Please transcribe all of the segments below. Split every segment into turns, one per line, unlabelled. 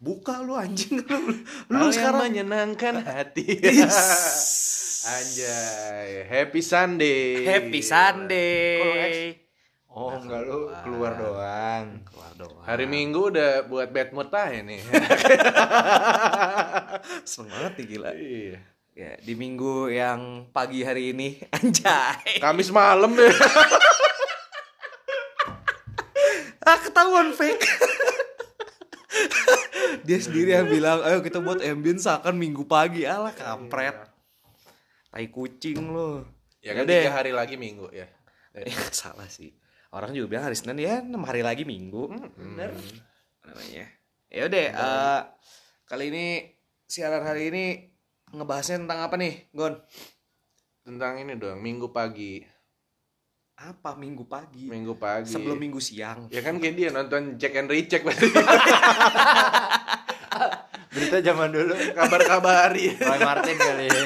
buka lu anjing lu lu
Hal yang
sekarang
menyenangkan hati. Anjay, happy Sunday.
happy Sunday
Oh,
Nah,
enggak lu
keluar.
keluar doang.
keluar doang
Hari Minggu udah buat bad mood aja nih.
seneng banget nih gila
Iya.
ya di minggu yang pagi hari ini anjay
Kamis malam deh.
ah ketahuan fake dia sendiri yang bilang ayo kita buat ambience seakan minggu pagi. Alah kampret. Tai kucing lo
ya kan tiga hari lagi Minggu ya.
Eh, salah sih. Orang juga bilang hari Senin ya enam hari lagi Minggu.
Bener.
namanya. Ya udah eh, kali ini siaran hari ini ngebahasnya tentang apa nih Gon?
Tentang ini dong, Minggu pagi.
apa minggu pagi?
Minggu pagi.
sebelum minggu siang.
Ya kan kayak dia nonton Jack and Recheck. berarti.
Berita zaman dulu.
Kabar-kabari.
Roy Martin kali ya.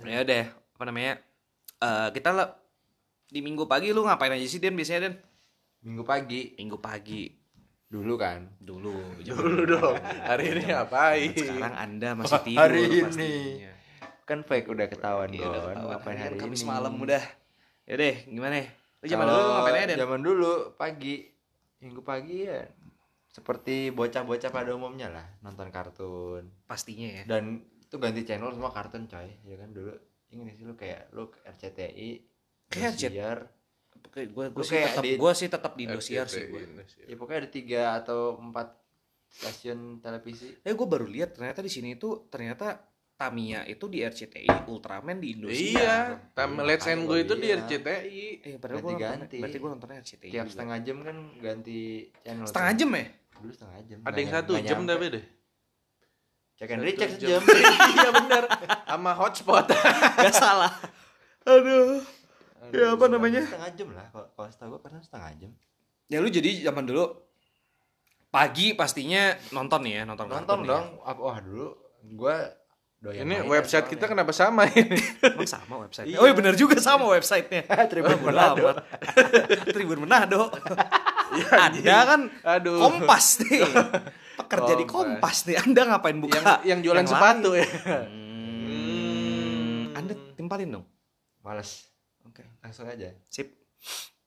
ya udah apa namanya Eh kita lah di minggu pagi lu ngapain aja sih Den biasanya Den
Minggu pagi
minggu pagi
dulu kan.
dulu
Dulu dong. Hari ini ngapain?
sekarang anda masih tidur
Hari ini.
pastinya.
Kan fake udah ketahuan
Iya, udah ketahuan.
Ngapain
Hari
hari
Kamis
ini?
malam udah ya deh gimana lu zaman dulu ngapain aja Den
Zaman dulu pagi, minggu pagi ya seperti bocah-bocah pada umumnya lah nonton kartun.
Pastinya ya.
Dan itu ganti channel semua kartun coy. Ya kan dulu ini sih lu kayak lu RCTI
Kayak
Indosiar.
gue gue
Lu
sih tetap
di-
gue sih tetap di Indosiar sih gue
ya pokoknya ada tiga atau empat stasiun televisi.
Eh gue baru lihat ternyata di sini itu ternyata Tamiya itu di RCTI Ultraman di Indosiar.
Iya, Tam
Iya,
Let's and Go itu di. RCTI.
eh padahal gue nonton
Ganti-ganti.
berarti gue nontonnya RCTI
tiap setengah jam kan ganti channel
setengah jam ya
dulu setengah jam
Ada yang satu jam tapi deh.
check and recheck
jam.
sejam
Iya bener. Sama hotspot.
Gak salah. Aduh. Ya apa namanya?
setengah jam lah kalau kalau setahu gue pernah setengah jam
Ya lu jadi zaman dulu pagi pastinya nonton nih ya, nonton
nonton
nih
dong Apa- wah dulu gue doyan
Ini website
soalnya.
kita kenapa sama ini?
Ya. Emang sama website.
Iya.
Oh iya benar juga sama websitenya.
Tribun Manado.
amat. Tribun Manado. Anda kan
Aduh.
Kompas nih. Pekerja di
Kompas.
Nih. Anda ngapain buka?
yang yang jualan
yang
sepatu
lain?
ya.
Hmm. Anda timpalin dong.
males
Oke.
langsung aja
Sip.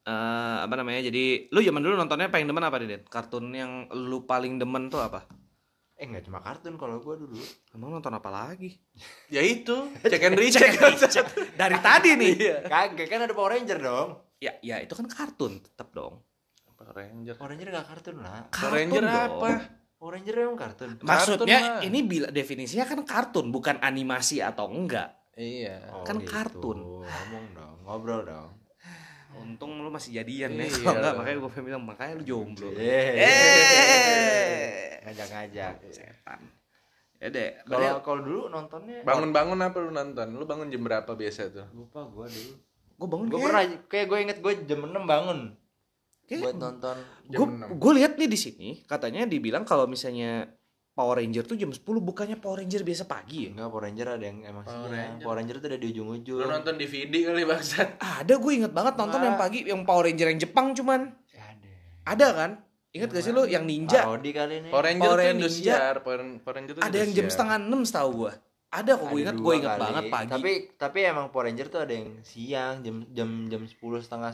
Eh, apa namanya? Jadi lu zaman dulu nontonnya paling demen apa nih? Kartun yang lu paling demen tuh apa?
eh nggak cuma kartun kalau gue dulu
Emang nonton apa lagi?
Ya itu, check and recheck.
Dari tadi nih.
Iya.
kagak kan ada Power Ranger dong
Ya, ya itu kan kartun tetap dong.
Power Ranger.
Power Ranger nggak kartun lah
Power Ranger
Kartun
apa?
dong.
Power Ranger emang kartun
Maksudnya
Kartun
ini bila definisinya kan kartun, bukan animasi atau enggak.
Iya.
Oh,
Kan kartun.
ngomong dong ngobrol dong
Untung lu masih jadian ya.
Iya.
Kalau enggak makanya gue bilang makanya lu jomblo.
Eh,
Eh.
ngajak-ngajak
Setan. Ya deh,
kalau kalau dulu nontonnya
Bangun-bangun apa lu nonton? Lu bangun jam berapa biasa tuh?
lupa gue dulu
gue bangun
gue
kayak-
pernah kayak gue inget gue jam 6 bangun
kayak-
buat nonton
gue gue lihat nih di sini katanya dibilang kalau misalnya Power Ranger tuh jam 10 bukannya Power Ranger biasa pagi ya?
enggak Power Ranger ada yang emang
Power.
Power Ranger tuh ada di ujung-ujung
Lu nonton DVD kali bangsat.
Ada gue inget banget nonton
Wah.
yang pagi yang Power Ranger yang Jepang cuman
Ya, ada
ada kan? Ingat gak sih lu yang ninja?
parodi kali ini
Power Ranger
Power
tuh
Ranger
Indosiar, Power, Power Ranger tuh
Ada yang jam setengah enam setahu gue. Ada kok gue inget gue inget
kali.
banget pagi.
tapi tapi emang Power Ranger tuh ada yang siang jam jam jam 10 setengah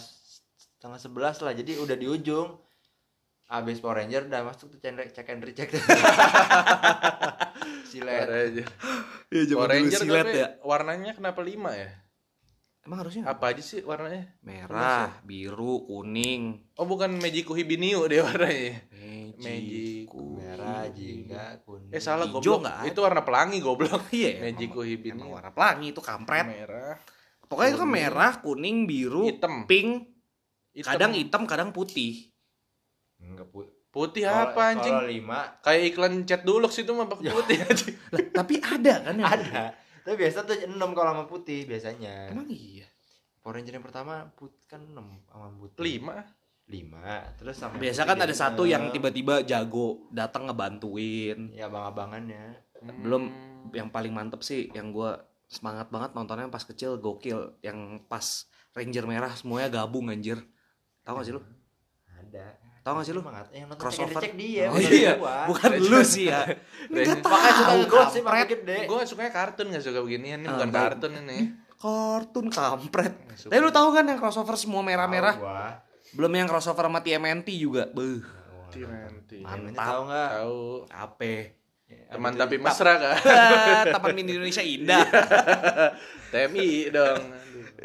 setengah sebelas lah jadi udah di ujung abis Power Ranger udah masuk tuh cek cek and recheck
Power
silet
Ranger.
ya,
Power Ranger
silet
tapi
ya.
warnanya kenapa lima ya?
Emang harusnya
Apa aja sih warnanya?
merah, biru, kuning,
Oh bukan Magiku Hibiniu deh warnanya.
magic,
Magic.
merah jingga kuning
Eh salah
Hijau
goblok.
ada.
Itu warna pelangi goblok.
Iya, ya,
Magiku
emang-
Hibiniu.
Emang warna pelangi itu kampret.
Merah.
Pokoknya itu kan merah, kuning, biru,
hitam.
pink,
hitam.
kadang hitam, kadang putih.
enggak put
Putih
Kalau-
apa anjing?
kalau lima
Kayak iklan cat dulux itu mah pakai putih anjing.
Lah, tapi ada kan yang
ada tapi biasa tuh enam kalau sama putih biasanya
Emang iya.
Power Ranger yang pertama put kan enam sama putih
Lima.
lima terus sama
Biasa
putih
kan ada satu yang tiba-tiba jago datang ngebantuin.
ya abang-abangannya
Belum
Hmm.
yang paling mantep sih yang gua semangat banget nontonnya pas kecil gokil yang pas Ranger merah semuanya gabung anjir. Tahu gak sih lu?
ada
Tahu gak sih lu?
Yang nonton
Crossover.
cek dia.
Oh
bukan
iya,
gua.
bukan lu sih ya. Enggak
Makanya suka sampai gede.
Gue sukanya kartun gak suka beginian ini
Ah,
bukan kartun ini.
Kartun kampret. Tapi lu tahu kan yang crossover semua merah-merah? Belum yang crossover sama TMNT juga. Beuh. Mantap.
tahu enggak?
Tahu.
Ape.
Teman tapi mesra kan.
Taman Mini Indonesia indah.
TMI dong.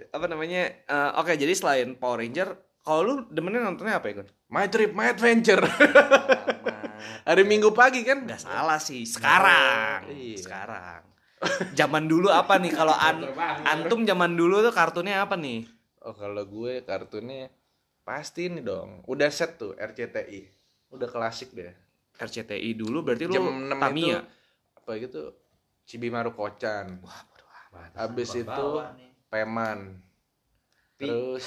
apa namanya? eh, Oke, jadi selain Power Ranger, kalau lu demennya nontonnya apa ya, Gun?
My Trip, My Adventure. Hari Minggu pagi kan?
Nggak salah sih. Sekarang.
Iya.
Sekarang. Zaman dulu apa nih kalau an antum zaman dulu tuh kartunnya apa nih?
Oh kalau gue kartunnya pasti ini dong. Udah set tuh RCTI. Udah klasik deh.
RCTI dulu berarti lu
Jam 6 itu
Tamiya.
apa gitu Cibimaru Kocan.
Wah, bodo amat.
Habis itu. Peman.
Pi.
Terus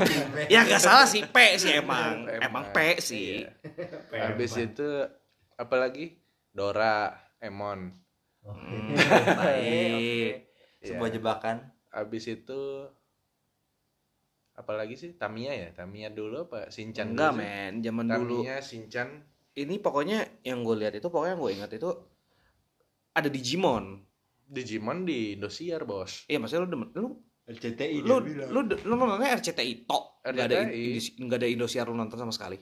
Ya nggak salah sih P sih emang. Emang P sih.
Iya. Habis itu apa lagi? Dora, Emon.
Hmm,
Baik. Sebuah
Iya.
jebakan.
Habis itu apalagi sih Tamiya ya Tamiya dulu apa Shinchan
Enggak,
dulu
men. Zaman dulu.
Tamiya Shinchan
Ini pokoknya yang gue lihat itu pokoknya yang gue ingat itu ada Digimon.
Digimon di Indosiar bos
Iya, maksudnya lu demen lu
LCTI
lu lu lu nontonnya RCTI tok. Enggak ada
RCTI.
enggak ada Indosiar lu nonton sama sekali.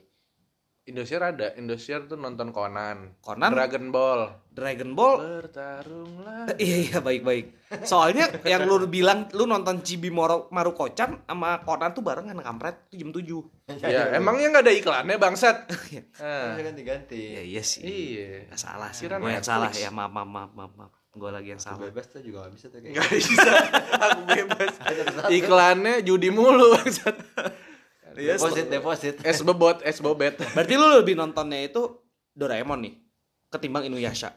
Indosiar ada Indosiar tuh nonton Conan
Conan?
Dragon Ball
Dragon Ball
bertarunglah
Iya iya baik baik. Soalnya yang lu bilang lu nonton Chibi Moro Maru Kocan sama Conan tuh barengan kampret tuh jam 7.
ya emangnya nggak ada iklannya bangsat
Bisa
Ah,
ganti-ganti.
Iya iya sih.
iya
Gak salah sih.
Kira
Gue yang salah ya maaf maaf maaf maaf. Gue lagi yang
Aku
salah.
bebas tuh juga gak bisa tuh kayak
nggak bisa. Aku bebas. Iklannya judi mulu bangsat
Iya,
deposit deposit.
Es bebot es bobet.
Berarti lu lebih nontonnya itu Doraemon nih ketimbang Inuyasha.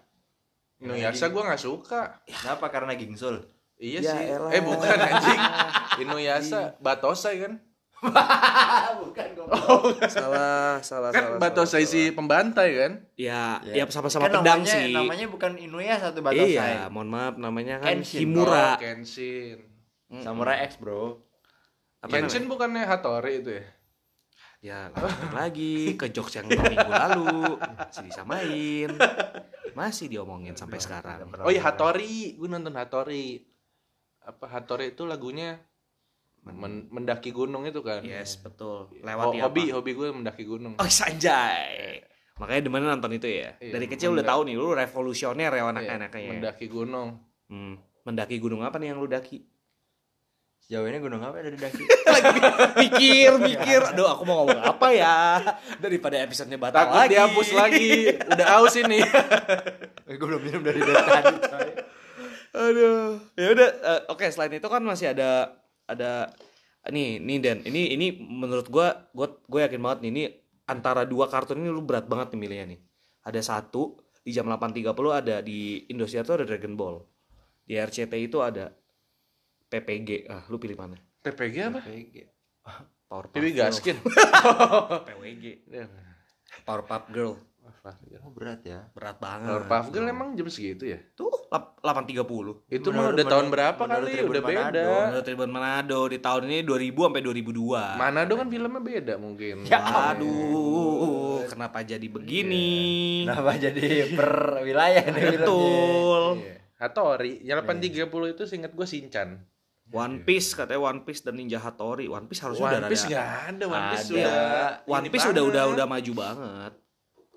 Inuyasha gue nggak suka.
Kenapa? Karena gingsul?
Iya
Ya
sih.
elah.
eh bukan anjing. Inuyasha Batosai kan
bukan kok
salah salah
kan Batosai si pembantai kan?
Ya,
Ya.
ya sama-sama
Kan
pedang
namanya,
sih.
namanya bukan Inuya satu Batosai
Iya, mohon maaf namanya kan
Kenshin.
Himura.
oh, Kenshin.
Samurai X bro.
Apa
Kenshin bukannya Hattori itu ya?
Ya, lagi ke jokes yang minggu lalu. Masih disamain. Masih diomongin sampai sekarang.
oh iya Hattori. Gue nonton Hattori. Apa Hattori itu lagunya men- mendaki gunung itu kan
Yes, betul.
Ho-
Lewati
hobi
apa?
hobi gue mendaki gunung
Oh, sanjay. Makanya demen nonton itu ya.
Iya,
Dari kecil udah tahu nih lu revolusioner ya
Iya,
anak-anaknya. ya.
mendaki gunung
Hmm. Mendaki gunung apa nih yang lu daki?
sejauh ini gunung apa yang ada daki
mikir, mikir. Aduh, aku mau ngomong apa ya? Daripada episodenya batal
takut
lagi.
dihapus lagi udah aus ini
gue belum minum dari dari tadi.
Aduh. Ya udah, eh, oke selain itu kan masih ada ada nih, nih Dan. Ini ini menurut gua gua gue yakin banget nih ini antara dua kartun ini lu berat banget nih milihnya nih. Ada satu di jam 8.30 ada di Indosiar tuh ada Dragon Ball. Di RCTI itu ada PPG. Ah, lu pilih mana?
PPG apa
PG.
Powerpuff
Pipi
Girl.
Gaskin
PWG.
Iya.
Powerpuff Girl.
Oh berat ya
Berat banget.
Powerpuff Girl emang jam segitu ya
Tuh, lap- 8.30.
itu mah udah tahun berapa kali
Tribun
udah beda
Manado.
Menurut Tribun Manado di tahun ini 2000 sampai 2002.
Manado kan filmnya beda mungkin
Ya,
Aduh, kenapa jadi begini?
kenapa jadi per wilayah nih?
Betul.
Iya. Hattori yang 830 itu seingat gue Shinchan
One Piece katanya One Piece dan Ninja Hattori. One Piece harusnya
One
udah
Piece
ada.
nggak ada One Piece
Ada.
udah
One Piece udah udah udah maju banget.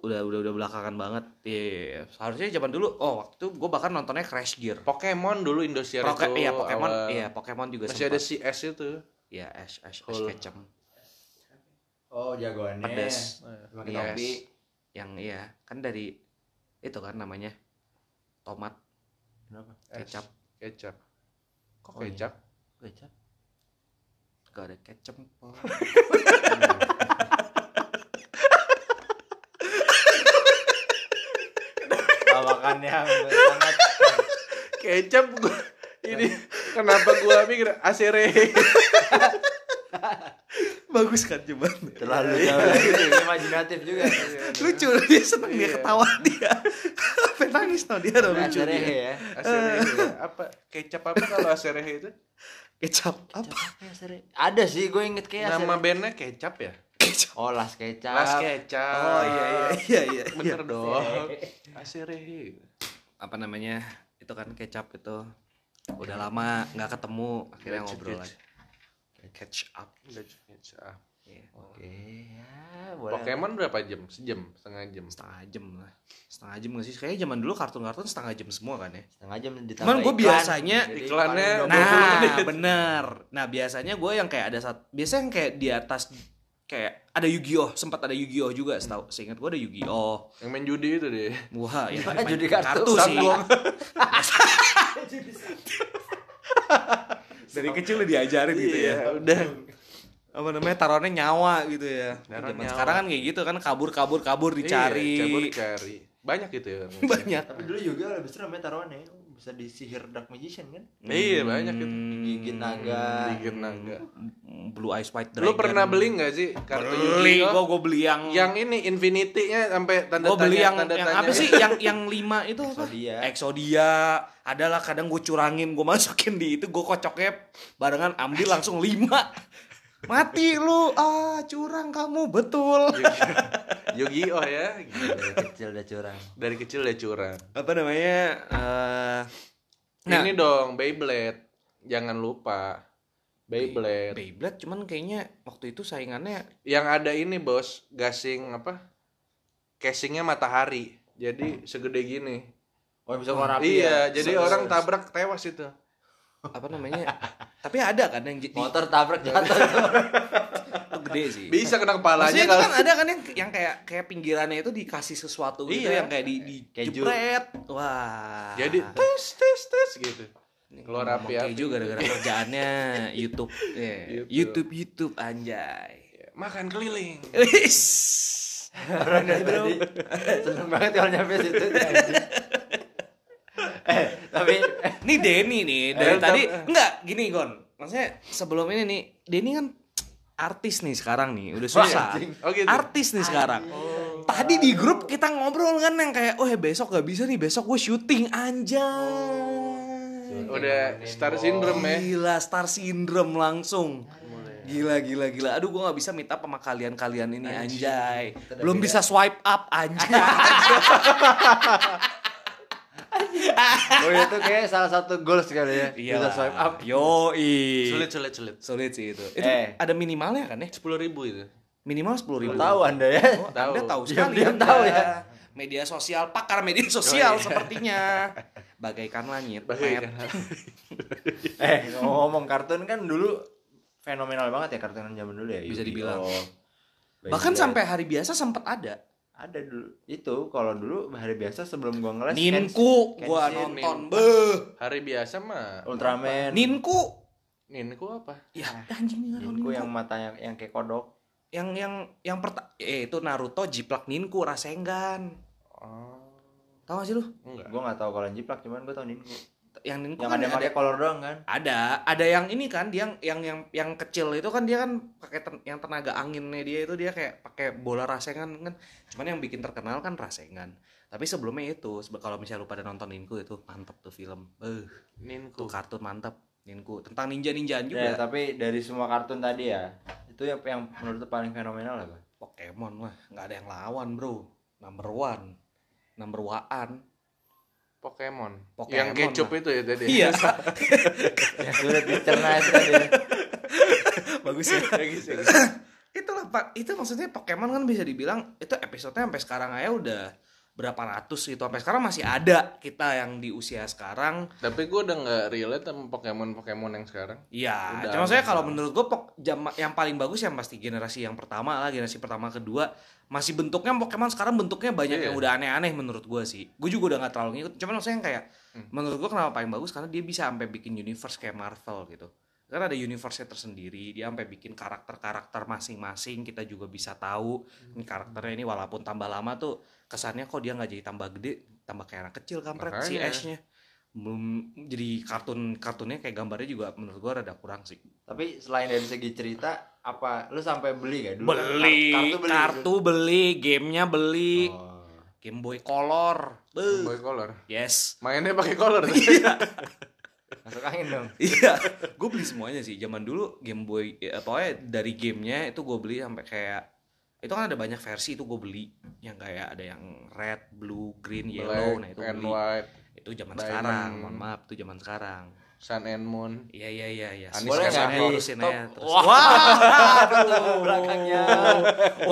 Udah udah udah belakangan banget. Iya, seharusnya zaman dulu oh waktu itu gue bahkan nontonnya Crash Gear.
Pokemon dulu Indosiar
Poke,
itu
iya Pokemon,
awal.
iya Pokemon juga
masih ada
sempat.
si S itu
Iya, Ash Ash Ash
Cool.
Ketchum.
oh jagoannya
Pedes.
pakai
Yes.
topi
Yang iya, kan dari itu kan namanya tomat
kenapa
S.
kecap.
kecap kok
Oh, iya.
kecap
kecap
Gak ada kecap.
lawakan yang sangat
kecap gua ini kenapa gua mikir asere
Bagus kan cuman.
terlalu jauh ini imajinatif juga.
Lucu dia seneng dia
Iya.
ketawa dia. Sampai nangis no dia udah lucu dia.
ya.
Apa kecap apa kalau asere itu?
Kecap apa?
Apa ya ada sih gue inget kayak
nama bandnya kecap ya
kecap.
Oh, las kecap.
Las kecap.
Oh iya iya iya iya.
Bener dong. Asiri.
Apa namanya? Itu kan kecap itu udah lama nggak ketemu akhirnya
Catch-
ngobrol
catch.
lagi. Catch up.
Kecap.
Iya.
Oke, ya boleh.
Pokemon berapa jam? Sejam, setengah jam.
Setengah jam lah. Setengah jam nggak sih? Kayaknya zaman dulu kartun-kartun setengah jam semua kan ya.
Setengah jam ditambah
Cuman gue biasanya
Jadi
iklannya Nah, 20
Nah,
menit.
bener. Nah, biasanya gue yang kayak ada saat biasanya yang kayak di atas kayak ada Yu-Gi-Oh, sempat ada Yu-Gi-Oh juga, setahu seingat gue ada Yu-Gi-Oh.
Yang main judi itu deh.
Wah, ya main
judi kartu?
sih.
Sabong.
Dari kecil udah diajarin gitu ya.
Iya, udah.
Apa namanya? Taruhannya nyawa gitu ya. Zaman
nyawa.
Sekarang kan kayak gitu kan kabur-kabur kabur dicari.
Iya, cabut cari. Banyak gitu ya.
Banyak.
Tapi dulu juga lebih seru namanya taruhannya. Bisa disihir Dark Magician kan?
Iya, banyak itu.
Gigit naga.
Gigit naga.
Blue Eyes White
Lu
Dragon.
pernah beli nggak sih kartu
Beli,
Yu-Gi-Oh?
gua gua beli yang
Yang ini Infinity-nya sampai tanda
beli
tanya,
yang,
tanda
yang
tanya.
apa sih yang yang lima itu apa?
Exodia.
Exodia. Adalah kadang gue curangin, gue masukin di itu, gue kocoknya barengan ambil langsung lima. Mati lu, ah curang kamu betul.
Yu-Gi-Oh ya. Gila.
Dari kecil udah curang.
Dari kecil udah curang.
Apa namanya? eh Nah.
Ini dong Beyblade. Jangan lupa. Beyblade.
Beyblade cuman kayaknya waktu itu saingannya
Yang ada ini, Bos. Gasing apa? Casingnya matahari. Jadi segede gini.
Oh bisa api
iya,
ya?
jadi
Se-
orang tabrak tewas itu.
apa namanya? Tapi ada kan yang
Motor tabrak jatuh.
itu gede sih.
Bisa kena kepalanya
Maksudnya itu
kalau
kan ada kan yang yang kayak kayak pinggirannya itu dikasih sesuatu gitu
Iya.
yang kayak di di
Keju.
jepret. Wah.
jadi tes tes tes gitu. Keluar
Ngomong
api-api.
keju gara-gara kerjaannya YouTube. Yeah.
YouTube.
YouTube YouTube anjay.
Makan keliling.
Seneng banget kalau nyampe situ. eh, tapi
Nih Denny nih dari
Eh,
tadi
tapi-
enggak gini Gon. Maksudnya sebelum ini nih Denny kan artis nih sekarang nih udah susah.
Oh gitu.
Artis nih sekarang. Tadi di grup kita ngobrol kan yang kayak, oh ya besok gak bisa nih, besok gue syuting anjay.
Udah star syndrome ya.
Gila, star syndrome langsung. Gila, gila, gila. Aduh, gue gak bisa meet up sama kalian-kalian ini, anjay. Belum bisa swipe up, anjay.
oh itu kayak salah satu goals kali ya.
Iya.
Bisa swipe up.
Yoi.
Sulit sulit sulit.
Sulit sih itu. Itu
Eh.
ada minimalnya kan ya?
Sepuluh ribu itu.
Minimal sepuluh ribu.
Tahu Anda ya.
Oh, Anda
Tahu.
tahu sekali. Anda.
tahu ya.
Media sosial, pakar media sosial
Oh, iya.
sepertinya. Bagaikan langit.
Bagaikan
eh, ngomong kartun kan dulu fenomenal banget ya kartun zaman dulu ya.
Bisa dibilang.
Beyblade.
Bahkan sampai hari biasa sempat ada.
Ada dulu. Itu kalau dulu hari biasa sebelum gua ngeles
Ninku,
Kens-
gua nonton. Beuh.
Hari biasa mah.
Ultraman.
Ninku.
Ninku apa?
Ya, anjing nggak tahu
Ninku
Ninku.
yang matanya yang kayak kodok.
yang yang yang pertama eh itu Naruto jiplak Ninku Rasengan.
Oh,
Tahu gak sih lu?
enggak.
Gua nggak tahu kalau jiplak cuman gua tahu Ninku.
Yang Ninku
Yang
kan
ada. pakai kolor doang kan?
ada. Ada yang ini kan dia yang yang yang yang kecil itu kan dia kan pakai ten- yang tenaga anginnya dia itu dia kayak pakai bola rasengan kan? Cuman yang bikin terkenal kan rasengan. Tapi sebelumnya itu kalau misalnya lu pada nonton Ninku itu mantep tuh film. Eh
Ninku.
tuh kartun mantep Ninku. Tentang ninja ninjaan
Ya,
juga
tapi dari semua kartun tadi ya, itu yang yang menurut lu paling fenomenal apa?
Pokemon lah nggak ada yang lawan bro. Number one. Number one
Pokemon.
Pokemon
Yang kecup
lah.
itu ya tadi.
iya
yang sulit dicerna itu tadi.
bagus ya itulah pak itu maksudnya Pokemon kan bisa dibilang itu episodenya sampai sekarang aja udah berapa ratus gitu sampai sekarang masih ada kita yang di usia sekarang
Tapi gue udah nggak relate sama Pokemon Pokemon yang sekarang.
Iya, cuma saya kalau menurut gue pok, jam, yang paling bagus yang pasti generasi yang pertama lah, generasi pertama kedua masih bentuknya Pokemon sekarang bentuknya banyak
Iya.
yang udah aneh-aneh menurut gue sih. Gue juga udah nggak terlalu ngikut. Cuman maksudnya yang kayak
Hmm.
menurut gue kenapa paling bagus karena dia bisa sampai bikin universe kayak Marvel gitu. Karena ada universe-nya tersendiri, dia sampai bikin karakter-karakter masing-masing kita juga bisa tahu ini karakternya ini walaupun tambah lama tuh kesannya kok dia nggak jadi tambah gede, tambah kayak anak kecil kampret si. Ash-nya. Belum jadi kartun kartunnya kayak gambarnya juga menurut gue rada kurang sih.
Tapi selain dari segi cerita, apa lu sampai beli gak dulu?
beli
Kar-
kartu beli, gamenya beli
Oh.
Game Boy Color Beuh.
Boy Color.
yes
Mainnya pakai color.
Masuk angin dong.
iya gue beli semuanya sih zaman dulu Game Boy ya, pokoknya dari gamenya itu gue beli sampai kayak itu kan ada banyak versi itu gue beli yang kayak ada yang red blue green
Black
yellow nah itu
and
beli
white,
itu zaman
diamond.
sekarang mohon maaf itu zaman sekarang
sun and moon.
iya iya iya iya
Anis
Boleh nggak
nggak
di
terusin
stop?
aja terus
Wah,
wah
belakangnya.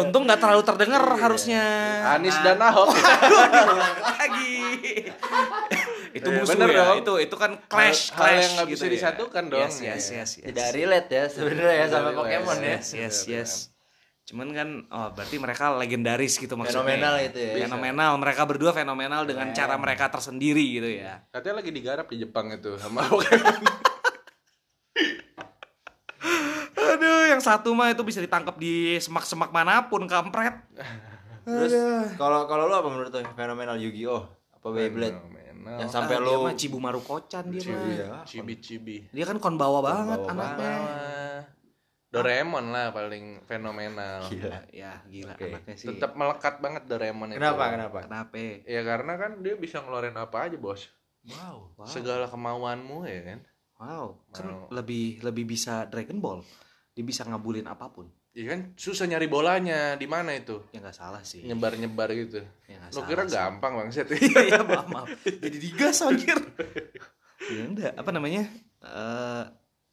untung nggak terlalu terdengar harusnya
Anis dan Ahok.
Lagi itu
Eh,
musuh
bener
ya
dong.
itu itu kan clash
Hal- hal
clash
yang nggak
gitu
bisa
ya.
disatukan dong.
yes yes
Iya.
yes, yes.
Tidak relate ya sebenarnya ya sama. Pokemon ya.
yes yes yes cuman kan oh berarti mereka legendaris gitu maksudnya
Fenomenal itu ya.
fenomenal mereka berdua fenomenal dengan
Keren.
cara mereka tersendiri gitu ya
Katanya lagi digarap di Jepang itu sama Pokemon.
aduh yang satu mah itu bisa ditangkap di semak-semak mana pun kampret
Terus kalau kalau lu apa menurut lu fenomenal Yu-Gi-Oh apa Beyblade?
Fenomenal.
Yang sampai
Ah,
lu
dia mah Cibumaru Kocan dia mah
Iya.
Cibi-cibi.
dia kan konbawa banget
Konbawa
anaknya
Bawah. Doraemon lah paling fenomenal.
Gila.
ya gila
Oke.
anaknya sih
Tetap melekat banget Doraemon itu.
Kenapa kenapa?
kenapa
Ya karena kan dia bisa ngeluarin apa aja, Bos.
Wow.
wow
Segala kemauanmu ya kan.
wow kan
Mau.
lebih lebih bisa Dragon Ball dia bisa ngabulin apa pun
Iya kan susah nyari bolanya di mana itu?
ya nggak salah sih
Nyebar-nyebar gitu.
ya nggak
Lo
salah
kira
sih.
gampang bangset.
iya iya maaf maaf jadi digas anjir ya enggak apa namanya Eh,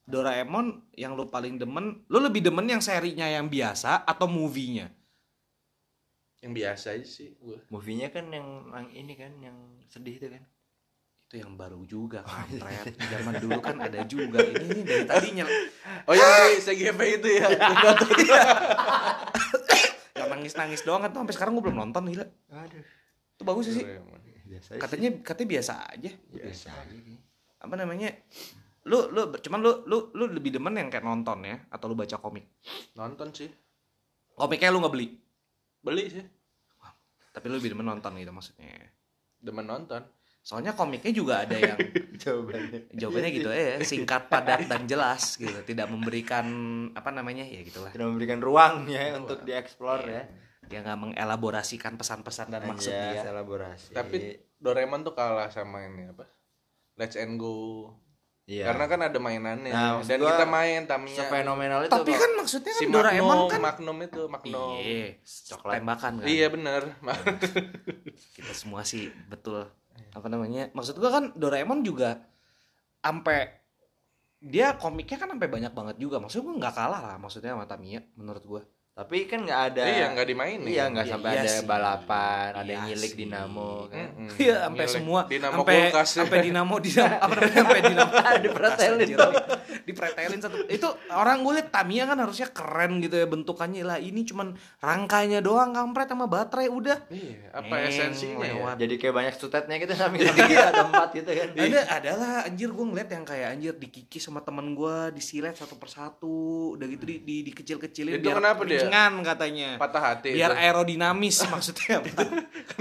Doraemon yang lu paling demen lu lebih demen yang serinya yang biasa atau movie-nya
Yang biasa aja sih gua.
Movie-nya kan yang, yang ini kan yang sedih itu kan.
Itu yang baru juga kampret. Zaman dulu kan ada juga. Ini nih dari tadinya.
Oh di CGV itu ya.
yang nangis nangis doang kan. Sampai sekarang gue belum nonton gila.
Aduh.
itu bagus sih. Katanya katanya biasa aja.
Biasa aja.
apa namanya? Lu lu cuman lu lu lu lebih demen yang kayak nonton ya? Atau lu baca komik?
Nonton sih.
komiknya lu nggak beli
Beli sih.
tapi lu lebih demen nonton gitu maksudnya.
Demen nonton.
Soalnya komiknya juga ada yang
Jawabannya.
jawabannya gitu ya singkat padat dan jelas gitu tidak memberikan apa namanya ya gitulah
Tidak memberikan ruang ya untuk dieksplor ya.
dia nggak mengelaborasikan pesan-pesan dan maksud dia
elaborasi.
Tapi Doraemon tuh kalah sama ini apa? Let's and Go.
iya.
Karena kan ada mainannya.
Nah,
Dan
gua
kita main Tamiya.
sefenomenal itu
tapi
kok.
kan maksudnya kan
si
Doraemon
Magnum,
kan
Magnum itu, Magnum.
iya
Coklat.
tembakan kan
Iya bener.
kita semua sih betul apa namanya? Maksud gua kan Doraemon juga sampai dia komiknya kan sampai banyak banget juga. Maksud gua nggak kalah lah maksudnya sama Tamiya menurut gua
Tapi kan nggak ada.
iya nggak dimainin.
Iya nggak
Iya,
sampai
iya
ada
sih.
balapan, ada
Iya
yang nyilik
sih.
dinamo kan.
Mm-mm.
Iya, sampai semua
Dinamo
sampai
kulkas.
sampai dinamo dinamo apa namanya sampai dinamo
Dipretelin
anjir.
dong.
dipretelin satu itu orang gue liat Tamiya kan harusnya keren gitu ya bentukannya lah ini cuman rangkanya doang kampret sama baterai udah
Iya, apa
Neng,
esensinya ya?
Jadi kayak banyak sutetnya gitu samping-samping ada empat gitu kan.
ada adalah anjir gue ngeliat yang kayak anjir dikikis sama temen gue disilet satu persatu udah gitu di, di, dikecil-kecilin
Itu kenapa dia?
Ringan katanya.
Patah hati
biar
itu.
aerodinamis maksudnya. Apa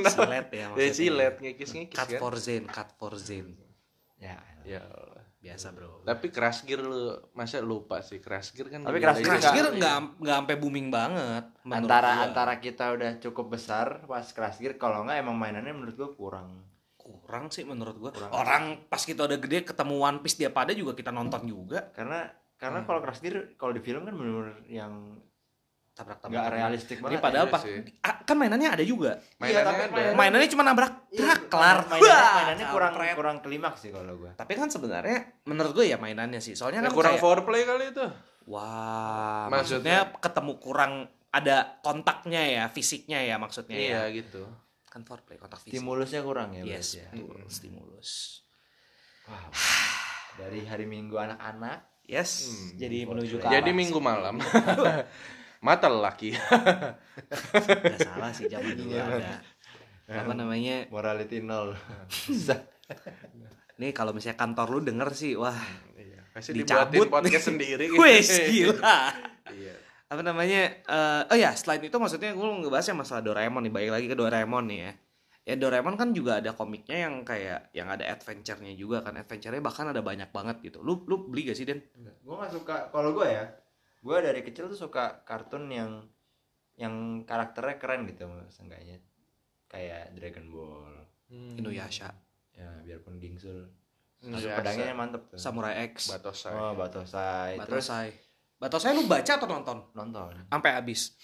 silet ya
Ya
maksudnya.
silet ngikis-ngikis
cut
kan.
for zen cut for zen.
Ya.
Ya.
Biasa bro.
Tapi Crash Gear lu masa lupa sih? Crash Gear kan
Tapi Crash
Crash. Gear nggak nggak sampai booming banget
Antara
gua.
antara kita udah cukup besar pas Crash Gear kalau nggak emang mainannya menurut gua kurang.
kurang sih menurut gua. Orang pas kita udah gede ketemu One Piece dia pada juga kita nonton juga.
Karena karena kalau Crash Gear kalau di film kan bener-bener yang
tabrak
nggak
tabrak
realistik
ini
banget.
padahal
iya sih.
ah, kan mainannya ada juga
Mainannya
tapi
ada.
mainan-
mainannya cuma nabrak
Iya,
trak kelar
mainannya, mainannya kurang
kampret.
kurang klimaks sih kalau gua.
tapi kan sebenarnya menurut gue ya mainannya sih soalnya
Ya,
kan
kurang
kayak,
foreplay kali itu.
wah
Maksudnya?
maksudnya ketemu kurang ada kontaknya ya fisiknya ya maksudnya
Iya
ya
gitu.
kan foreplay kontak fisik
Stimulusnya kurang ya.
yes
ya.
betul stimulus
Wow. Dari hari Minggu anak-anak
yes
Hmm,
jadi menuju ke
Jadi minggu malam. Mata lelaki.
Gak salah sih zaman dulu
Iya,
ada apa namanya
morality nol.
nih kalau misalnya kantor lu denger sih wah
Iya. Kasih
Dicabut
dibuatin podcast sendiri.
wes gila
Iya.
apa namanya eh, oh ya selain itu maksudnya gue ngebahas yang masalah Doraemon nih balik lagi ke Doraemon nih ya ya Doraemon kan juga ada komiknya yang kayak yang ada adventure-nya juga kan adventure-nya bahkan ada banyak banget gitu lu lu beli gak sih Den
gue nggak suka kalau gue ya gue dari kecil tuh suka kartun yang yang karakternya keren gitu seenggaknya kayak Dragon Ball
Hmm.
Inuyasha
ya biarpun Gingsul
Inuyasha.
Masuk pedangnya mantep tuh
Samurai X
Batosai.
oh Batosai terus
Batosai Batosai lu baca atau nonton
nonton
sampai habis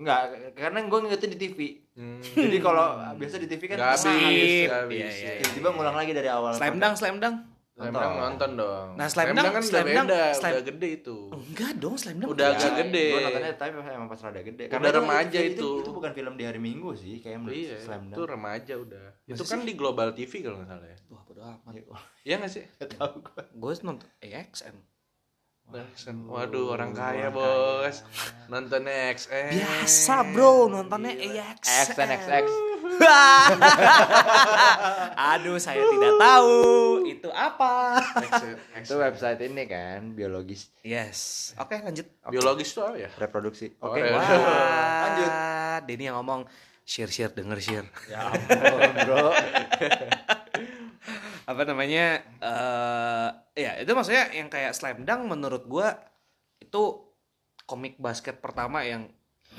Enggak, karena gue ngikutin di TV.
Hmm.
Jadi kalau biasa di TV kan
Nggak
setengah
habis, habis.
Iya, iya, iya.
tiba-tiba ngulang lagi dari awal.
Slam dunk, slam dunk.
Slam dunk nonton dong.
Nah, slam dunk-
kan
slam
udah beda,
slam-
udah gede itu.
Enggak dong, slam dunk.
Udah agak gede.
Gue nontonnya tapi emang pas rada gede.
Udah remaja itu.
itu. bukan film di hari Minggu sih, kayak menurut
Iya,
Slam
itu remaja udah. itu
Masa
kan di Global TV kalau nggak salah ya.
Wah, bodo amat.
Iya nggak sih?
Gak tahu gue.
Gue nonton AXN.
Waduh, orang kaya bos. Nontonnya XN.
Biasa bro, nontonnya AXN.
AXN XX.
Aduh, saya tidak tahu itu apa.
Itu website ini kan, biologis
Yes. Oke, lanjut.
Biologis tuh apa ya?
reproduksi.
Oh,
Oke.
iya.
Wah,
Lanjut.
Denny yang ngomong share share denger share.
Ya ampun, Bro.
Apa namanya? eh ya, itu maksudnya yang kayak slam dunk menurut gua itu komik basket pertama yang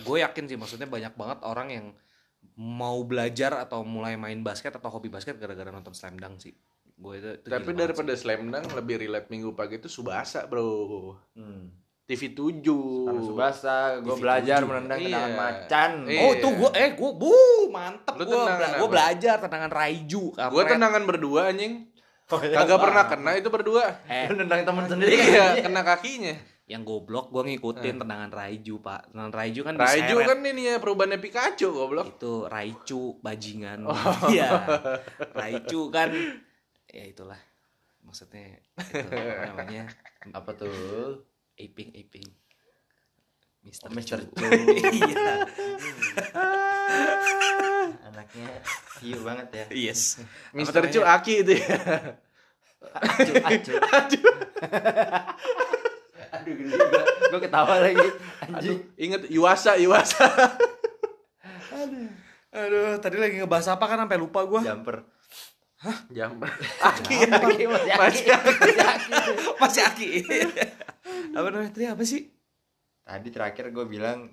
gue yakin sih maksudnya banyak banget orang yang mau belajar atau mulai main basket atau hobi basket gara-gara nonton slam dunk sih. Gue itu, itu
Tapi daripada slam dunk lebih relate minggu pagi itu Subasa bro.
Hmm.
TV 7
Karena Subasa, gue
TV
belajar
tujuh.
menendang
Iya.
tendangan macan.
sih.
Iya.
Oh, tuh gue eh gue bu mantep
Lu
gue gue belajar tendangan Raiju.
Gue tendangan berdua anjing.
Oh, iya.
Kagak pernah kena itu berdua.
Eh,
nendang temen sendiri kan?
Iya, kena kakinya.
Yang goblok gue ngikutin tendangan Raiju pak tendangan Raiju kan
Raiju
diseret.
kan ini ya perubahannya Pikachu goblok.
itu Raichu bajingan
Oh.
iya Raichu kan ya itulah maksudnya itu apa namanya
Apa tuh?
aping aping Mister
Oh, Mr.
Chu. Iya
Anaknya hiu banget ya.
yes
Mister? Chu Aki itu ya.
Acu, acu. Aduh, gini juga. Gue ketawa lagi. Anjing.
Ingat Yuasa, Yuasa.
aduh tadi lagi ngebahas apa kan sampai lupa gue
Jumper.
Jam. Aki,
Aki, aki.
Masih Aki.
Masih aki.
masih aki apa namanya tadi apa sih
Tadi terakhir gue bilang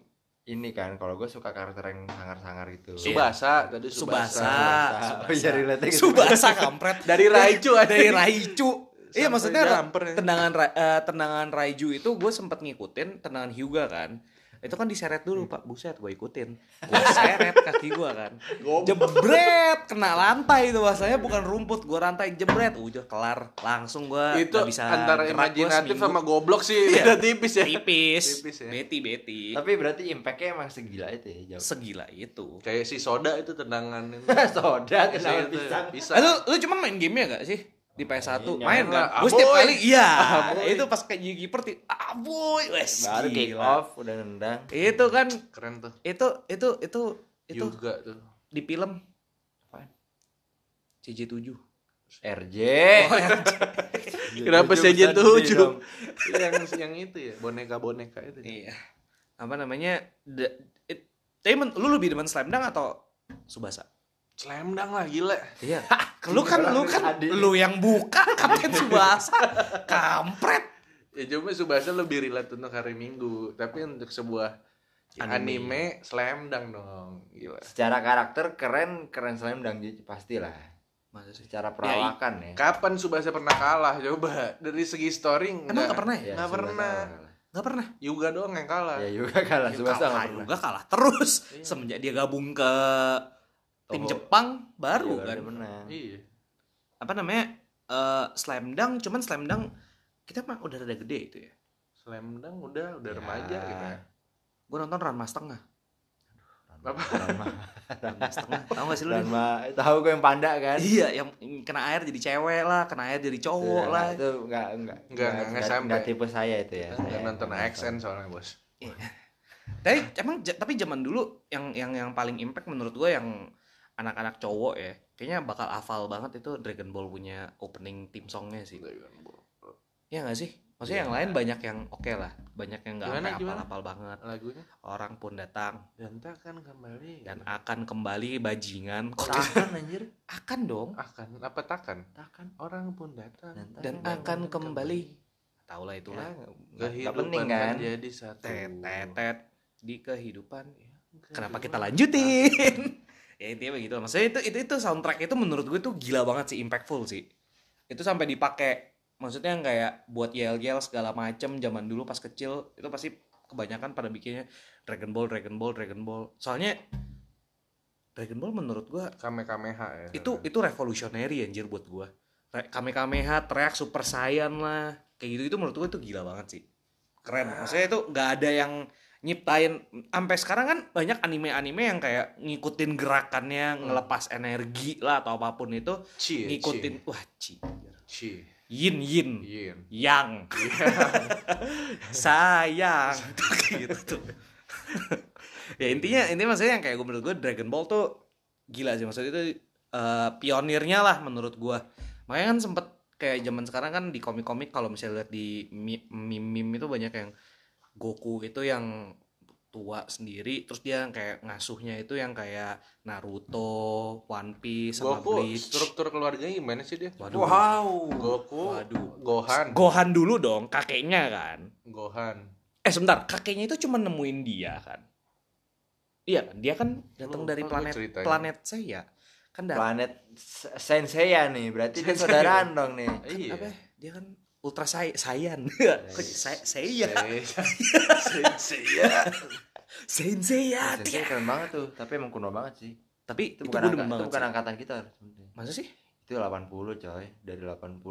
ini kan kalau gue suka karakter yang sangar-sangar gitu.
Subasa tadi
Subasa.
Subasa.
Oh iya relate gitu.
Subasa kampret
Dari Raichu
dari Raichu iya maksudnya
jumper ya.
tendangan eh, tendangan Raiju itu gue sempet ngikutin tendangan Hyuga kan itu kan diseret dulu pak buset gue ikutin gue seret kaki gue kan jebret kena lantai itu bahasanya bukan rumput gue rantai jebret udah kelar langsung gue
itu
bisa
antara imajinatif sama goblok sih
Iya.
beda tipis ya.
tipis
Tipis ya.
beti beti
Tapi berarti impactnya emang segila itu ya jauh.
segila itu
Kayak si Soda itu tendangan.
Soda tendangan
itu,
pisang.
Bisa.
Eh, lu, lu cuma main gamenya gak sih di PS1
Main,
main
lah.
kan gue setiap kali iya
Aboy.
itu pas kayak Yugi Perti aboy wes
Baru kick off udah nendang.
itu kan
Keren tuh.
itu itu itu itu
Juga tuh.
di film
Apaan?
CJ7
RJ.
Kenapa
Tujuh
CJ
besar
tujuh?
gede dong.
yang yang itu ya, boneka-boneka itu.
iya apa namanya the, it, tapi lu lebih demen slam dunk atau subasa
Slam dunk lah gila.
iya lu kan lu kan
Adik.
lu yang buka kapten subasa kampret
Ya cuma Subasa lebih relate untuk hari Minggu, tapi untuk sebuah
Anime.
anime, slam dunk dong. Gila.
Secara karakter keren keren slam dunk jadi pastilah.
masa
Secara perawakan ya.
Kapan Subasa pernah kalah? Coba dari segi story
emang gak pernah ya
Ya,
Nggak
Subasa
pernah.
nggak pernah
Yuga doang yang kalah.
Ya juga kalah
Ya,
Subasa
kalah juga kalah terus semenjak dia gabung ke tim
Toho.
Jepang baru
Iya,
kan
menang.
Iya.
apa namanya eh slam dunk cuman slam dunk kita mah udah rada gede itu ya
Slam dunk udah udah
Ya.
remaja gitu.
gue nonton Ranma setengah
Apa?
Ranma.
Ranma setengah tahu gak sih lu?
Ranma tahu gue yang panda kan?
iya yang kena air jadi cewek lah kena air jadi cowok
Iya,
lah
Itu enggak enggak
Enggak, enggak sampai.
enggak tipe saya itu ya.
Nggak
Saya
nonton AXN soalnya bos.
tapi emang tapi zaman dulu yang yang yang paling impact menurut gue yang anak-anak cowok ya kayaknya bakal hafal banget itu Dragon Ball punya opening theme songnya sih. Ya nggak sih? Maksudnya
Iya.
yang lain banyak yang oke lah banyak yang nggak hafal-hafal banget.
Lagunya?
Orang pun datang.
Dan takkan kembali.
Dan akan kembali bajingan.
Tahan anjir.
akan dong.
Akan apa takkan
Tahan.
orang pun datang.
Dan akan kembali. tahu lah itulah
Ya, nggak- penting kan?
jadi satu.
Tet tet tet di kehidupan.
Kehidupan.
kenapa kita lanjutin ya intinya begitu. Maksudnya itu itu itu soundtrack itu menurut gue tuh gila banget sih impactful sih. Itu sampai dipakai maksudnya yang kayak buat yel yel segala macem zaman dulu pas kecil itu pasti kebanyakan pada bikinnya Dragon Ball Dragon Ball Dragon Ball. Soalnya Dragon Ball menurut gua
Kamehameha ya.
itu itu revolutionary anjir buat gua Re- Kamehameha teriak Super Saiyan lah kayak gitu itu menurut gua itu gila banget sih. Keren. Maksudnya itu nggak ada yang nyiptain sampai sekarang kan banyak anime-anime yang kayak ngikutin gerakannya ngelepas energi lah atau apa pun itu
Chi,
ngikutin wah ci
Chi.
yin yin.
Yin.
yang. Sayang. Gitu tuh. Ya intinya intinya maksudnya yang kayak gue menurut gue Dragon Ball tuh gila sih. Maksudnya itu eh, pionirnya lah menurut gue makanya kan sempet kayak zaman sekarang kan di komik-komik kalau misalnya lihat di meme-meme itu banyak yang Goku itu yang tua sendiri terus dia yang kayak ngasuhnya itu yang kayak Naruto, One Piece sama
Goku
Bleach.
struktur keluarganya gimana sih dia?
Waduh.
Wow.
Goku,
Waduh.
Gohan,
Gohan dulu dong, kakeknya kan.
Gohan.
Eh sebentar, kakeknya itu cuma nemuin dia kan? Iya kan, dia kan datang dari planet
ceritanya.
planet saya. Kan
Planet S- Senseiya nih, berarti dia saudaraan dong nih.
Iya.
apa? ya? Dia kan ultra say Saiyan. Kok saya saya
Senseiya.
Senseiya.
Senseiya keren banget tuh, tapi emang kuno banget sih.
Tapi
Itu,
itu,
bukan, angka- itu bukan angkatan kita.
Masa sih?
Itu 80 coy, dari 80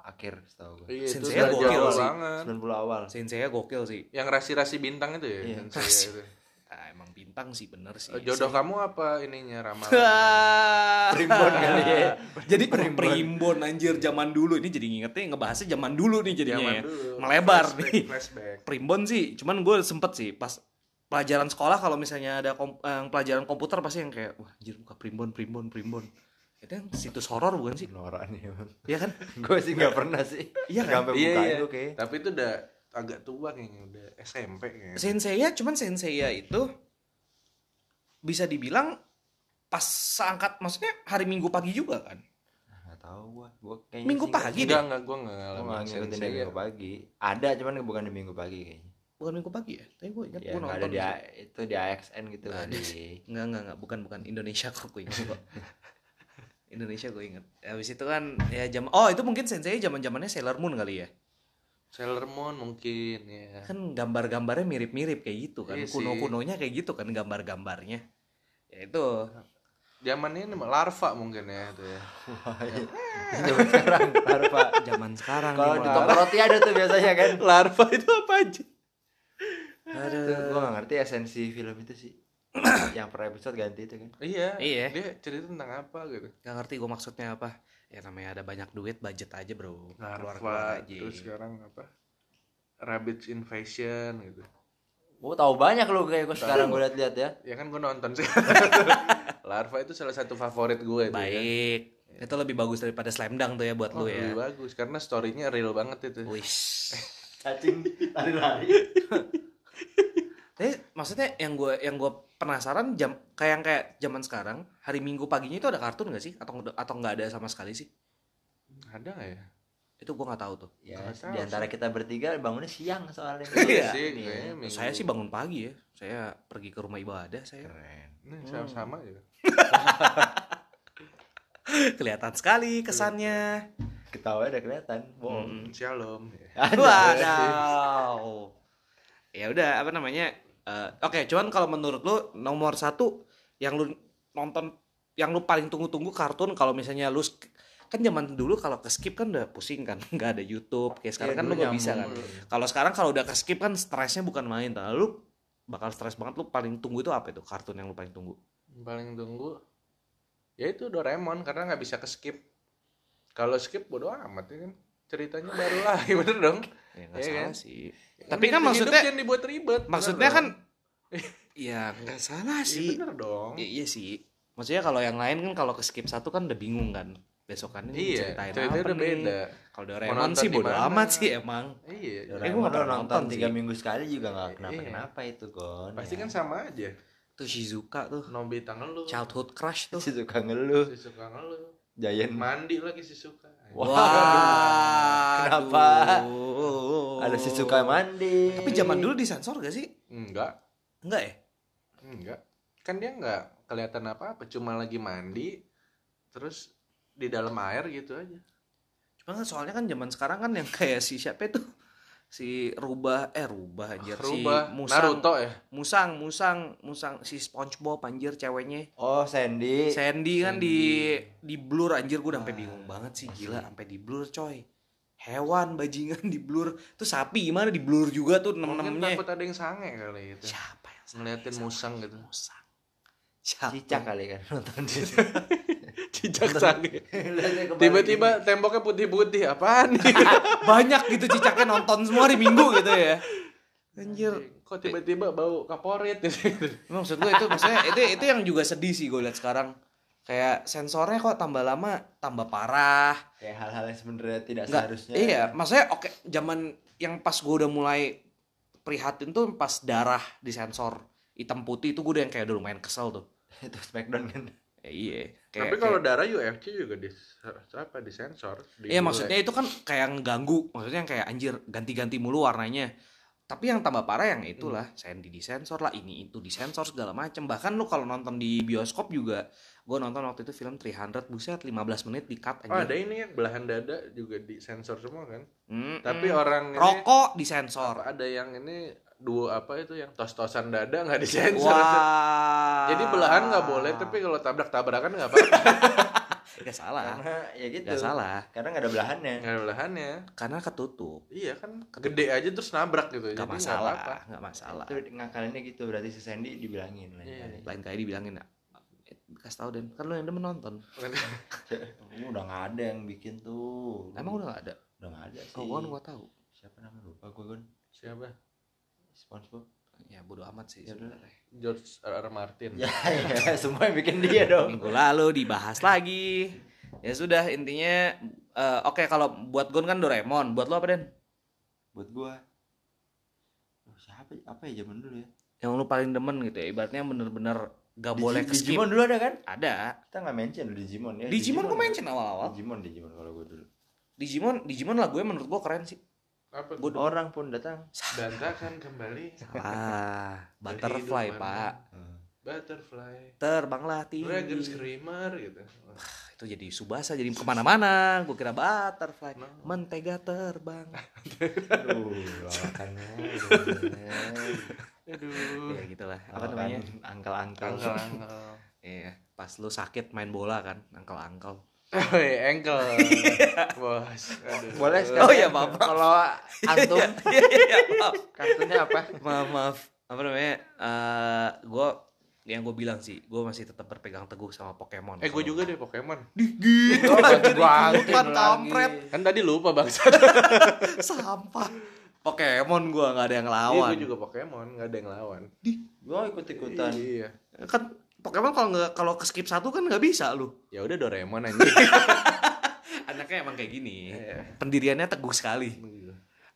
akhir setahu gue.
Iya, udah
gokil sih.
banget.
90 awal.
Senseiya gokil sih.
Yang rasi-rasi bintang itu ya,
Iya.
Itu.
Ah, emang bintang sih bener sih.
Eh, Jodoh kamu apa ininya ramalan?
Primbon kali ya.
jadi
Primbon.
primbon. anjir zaman dulu ini jadi ngingetnya ngebahasnya zaman dulu nih jadinya
Zaman
ya.
dulu.
Melebar
Flashback,
nih.
Flashback.
primbon sih cuman gue sempet sih pas pelajaran sekolah kalau misalnya ada kom- eh, pelajaran komputer pasti yang kayak wah anjir buka primbon primbon primbon itu yang situs horor bukan sih
Norak nih.
Iya kan
gue sih nggak pernah sih.
Iya
Nggak
kan?
sampai
Iya,
buka
iya.
itu kayak.
Tapi itu udah agak tua kayaknya, udah SMP kayaknya.
Senseiya cuman Senseiya itu bisa dibilang pas seangkat maksudnya hari Minggu pagi juga kan
Nggak tahu gua. Gua kayaknya
Minggu pagi
Enggak, enggak, gua enggak
Gua
ngalamin
nggak ngikutin minggu pagi. Ada cuman bukan di minggu pagi kayaknya.
bukan Minggu pagi ya tapi gue ingat
Ya
gue
ada
nonton
di. A- itu di AXN gitu
Nggak
kali.
Enggak, enggak, enggak, bukan bukan Indonesia kok gue ingat kok. Indonesia gue inget. Habis itu kan ya jam Oh, itu mungkin sensei zaman-zamannya Sailor Moon kali ya.
Sailor Moon mungkin ya.
Kan gambar-gambarnya mirip-mirip kayak gitu kan.
Iya.
Kuno-kunonya kayak gitu kan gambar-gambarnya. Ya itu.
Zaman ini mah larva mungkin ya itu ya.
Zaman sekarang Larva.
Zaman sekarang
Kalau di toko roti ada tuh biasanya kan.
larva itu apa aja?
Itu gua nggak ngerti esensi film itu sih. yang per episode ganti itu kan.
Iya.
Iya.
Dia cerita tentang apa gitu.
Gak ngerti gue maksudnya apa. Ya namanya ada banyak duit, budget aja, Bro.
Larva
Keluar-keluar aja.
terus sekarang apa? Rabbit Invasion gitu.
Gua tahu banyak lu kayak gua sekarang gua lihat-lihat ya.
Ya kan gua nonton sih. larva itu salah satu favorit gue itu ya.
Baik. Itu lebih bagus daripada Slam Dunk tuh ya buat
Oh,
lu ya.
lebih bagus karena story-nya real banget itu.
Wish.
Cacing lari-lari.
Tapi maksudnya yang gue yang gue penasaran jam kayak yang kayak zaman sekarang hari Minggu paginya itu ada kartun gak sih atau atau nggak ada sama sekali sih?
Ada ya?
Itu gue nggak tahu tuh.
Ya,
tahu
di antara kita bertiga bangunnya siang soalnya.
Iya
sih,
Nih,
kayaknya minggu.
Saya sih bangun pagi ya. Saya pergi ke rumah ibadah saya.
Keren.
Hmm.
sama-sama ya.
Kelihatan sekali kesannya.
Ketawa udah kelihatan. Bohong.
Hmm.
Shalom. Ya.
Waduh. Ya udah apa namanya? Eh, Oke, cuman kalau menurut lu nomor satu yang lu nonton yang lu paling tunggu-tunggu kartun kalau misalnya lu kan zaman dulu kalau ke skip kan udah pusing kan nggak ada YouTube kayak sekarang
Iya,
kan lu nggak bisa kan kalau sekarang kalau udah ke skip kan stresnya bukan main nah, lu bakal stres banget lu paling tunggu itu apa itu kartun yang lu paling tunggu
Paling tunggu ya itu Doraemon karena nggak bisa ke skip. Kalau skip bodo amat ya kan. Ceritanya baru lagi bener dong.
Ya nggak
Iya
salah
kan?
sih
Ya
Tapi kan maksudnya-
jangan dibuat ribet.
maksudnya kan ya nggak salah
Iya,
sih
bener dong.
Ya, iya sih. Maksudnya kalau yang lain kan kalau ke skip satu kan udah bingung kan. Besokannya nih
Iya,
ceritain apa
udah
nih.
beda.
Kalau Doraemon sih bodo amat sih emang.
Iya.
gua
Doraemon
nggak
lu
pernah
nonton
nonton
tiga minggu sekali juga nggak kenapa
Iya.
kenapa itu kon.
Pasti
ya.
kan sama aja.
Tuh Shizuka tuh.
Nobita ngeluh.
Childhood crush tuh.
si suka ngeluh.
Si suka ngeluh.
Giant
Mandi lagi si
Wah. Kenapa?
aduh.
Ada si suka mandi.
Tapi zaman dulu disensor gak sih?
Enggak.
Enggak ya?
Enggak. Kan dia enggak kelihatan apa-apa, cuma lagi mandi terus di dalam air gitu aja.
Cuma kan soalnya kan zaman sekarang kan yang kayak si siapa itu si rubah eh rubah anjir.
Rubah
si musang.
Naruto ya?
Musang musang musang. Si SpongeBob anjir ceweknya.
Oh, Sandy.
Sandy kan di
Sandy.
di blur anjir. Gue sampai bingung banget sih gila. Sampai di blur coy. Hewan bajingan di blur. Tuh sapi gimana di blur juga tuh
mungkin
nem-nemnya
takut ada yang sange kali itu
siapa yang sange?
ngeliatin musang gitu.
Musang. Siapa?
Cicak kali kan nonton di
cicak sange tiba-tiba temboknya putih-putih apaan nih?
Banyak gitu cicaknya nonton semua hari minggu gitu ya. Anjir
kok tiba-tiba bau kaporit gitu
maksud gue itu maksudnya itu itu yang juga sedih sih gue lihat sekarang. Kayak sensornya kok tambah lama tambah parah.
Kayak hal-hal yang sebenarnya tidak
Nggak,
seharusnya.
iya maksudnya oke zaman yang pas gue udah mulai prihatin tuh pas darah di sensor hitam putih itu gue udah yang kayak udah lumayan kesel tuh.
Itu Smackdown kan.
Ya, iya.
Tapi
kayak,
kalau
kayak-
darah UFC juga di apa disensor di
iya maksudnya itu kan kayak ngeganggu. Maksudnya yang kayak anjir ganti-ganti mulu warnanya. Tapi yang tambah parah yang itulah Sandy disensor lah ini itu disensor segala macem. Bahkan lu kalau nonton di bioskop juga gue nonton waktu itu film 300 buset 15 menit di cut
oh, ada
anjir
ini ya belahan dada juga disensor semua kan?
Mm-mm.
tapi orang ini
rokok disensor.
Apa, ada yang ini duo apa itu yang tos-tosan dada nggak disensor
wah.
Jadi belahan nggak boleh tapi kalau tabrak-tabrakan nggak apa-apa.
Gak salah.
Karena ya gitu.
gak salah.
Karena nggak ada belahannya.
nggak ada belahannya.
Karena ketutup.
Iya kan gede aja terus nabrak gitu.
Gak
jadi nggak
masalah
apa-apa.
gak masalah.
Itu ngakalinnya gitu berarti si Sandy dibilangin lain
Iya.
kali.
lain kali dibilangin kasih tau Den. Kan lu yang demen nonton.
Oh, udah nggak ada yang bikin tuh.
emang udah gak ada?
Udah nggak ada sih.
kau kan gua tahu?
Siapa namanya? Lupa gue kan.
siapa
SpongeBob.
ya bodo amat sih
Ya
sebenarnya
George R. R. Martin
Ya, ya, semua yang bikin dia dong.
minggu lalu dibahas lagi ya sudah intinya eh, oke kalau buat Gon kan Doraemon buat lo apa Den
Buat gua. Oh, siapa apa ya zaman dulu ya?
yang lu paling demen gitu ya ibaratnya yang bener-bener gak
Digi-
boleh ke skip
Digimon dulu ada kan?
ada
Kita nggak mention dulu Digimon ya.
Digimon gue mention awal-awal
Digimon, Digimon kalau gua dulu.
Digimon Digimon lagunya menurut gua keren sih
apa?
Orang pun datang.
berantakan kembali.
Ah butterfly pak.
Butterfly.
Terbanglah
Dragon
tinggi
Screamer gitu.
Itu jadi subasa jadi ke mana-mana. Gue kira butterfly.
No.
mentega terbang.
Aduh, lawakannya.
aduh.
Ya gitulah. Apa namanya?
Angkel-angkel.
angkel angkel
iya pas lu sakit main bola kan angkel
Woi, ankle. Bos aduh.
Boleh
Oh,
sekarang.
iya, maaf.
Kalau antum.
Iya iya maaf.
Kartunya apa?
maaf maaf. Apa namanya? Eh gue yang gue bilang sih gue masih tetap berpegang teguh sama Pokemon.
Eh gue juga deh Pokemon.
Gitu
Oh, lagi.
kampret
kan tadi lupa bangsa
sampah. Pokemon gue nggak ada yang
iya
lawan.
gue juga Pokemon nggak ada yang lawan.
Gua ikut-ikutan.
iya.
Kan Pokemon kalau nggak kalau ke skip satu kan nggak bisa lu.
Ya udah Doraemon aja
anaknya emang kayak gini.
Iya.
pendiriannya teguh sekali.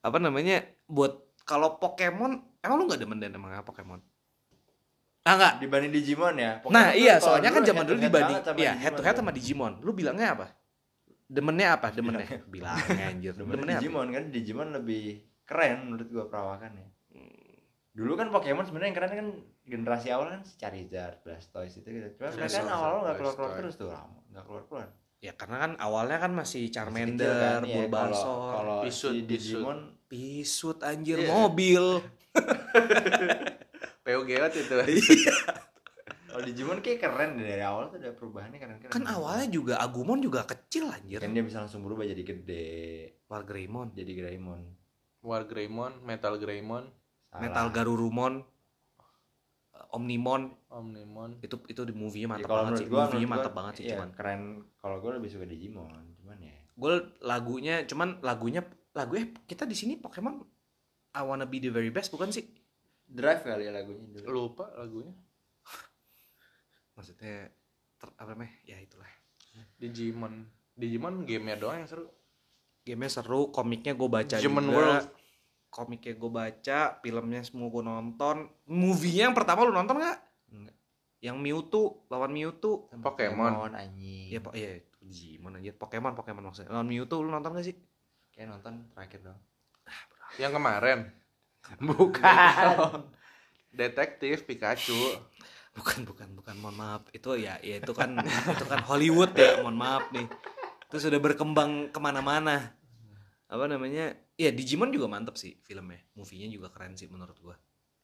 Apa namanya buat kalau Pokemon emang lu nggak demen dan emang Pokemon? Ah nggak.
Dibanding Digimon ya. Pokemon
nah iya soalnya kan zaman dulu dibanding iya
Digimon.
head to head sama Digimon. Lu bilangnya apa? Demennya apa? Demennya. Bilangnya. Anjir
Demen
demennya apa?
Digimon kan Digimon lebih keren menurut gua perawakannya. Dulu kan Pokemon sebenarnya yang keren kan generasi awal kan Charizard, Blastoise itu gitu. Cuma mereka kan awal nggak keluar keluar terus tuh lama, nggak keluar keluar.
ya karena kan awalnya kan masih Charmander,
kan, iya.
Bulbasaur,
kalau
Pisut,
si. Digimon
pisut anjir
Iya.
mobil
POGOT itu
kalau Digimon kayak keren dari awal tuh ada perubahannya keren keren.
kan awalnya juga Agumon juga kecil anjir
kan dia bisa langsung berubah jadi gede,
Wargreymon
jadi Greymon.
War Greymon Metal Greymon
Salah.
Metal Garurumon eh, Omnimon.
Omnimon.
Itu itu di movie-nya
Ya,
mantap
kalau
banget sih.
gua,
movie-nya mantap
gua,
banget sih
iya,
cuman.
keren. Kalau gue lebih suka Digimon, cuman ya.
gue lagunya cuman lagunya lagunya kita di sini Pokemon I wanna be the very best bukan sih?
Drive kali ya lagunya dulu.
lupa lagunya.
Maksudnya ter- apa namanya? Ya itulah.
Digimon. Digimon gamenya doang yang seru.
Gamenya seru komiknya gue baca
Digimon
juga.
World.
Komiknya gue baca filmnya semua gue nonton. Movie-nya yang pertama lu nonton nggak?
Enggak.
yang Mewtwo lawan Mewtwo.
Pokemon.
anjing.
ya po iya itu Digimon aja Pokemon Pokemon maksudnya. Lawan Mewtwo lu nonton gak sih?
Kayak nonton terakhir dong.
yang kemarin?
Bukan.
detektif Pikachu.
Bukan bukan bukan mohon maaf. Itu ya ya itu kan itu kan Hollywood ya mohon maaf nih. Itu sudah berkembang ke mana-mana apa namanya ya Digimon juga mantep sih filmnya movie-nya juga keren sih menurut gua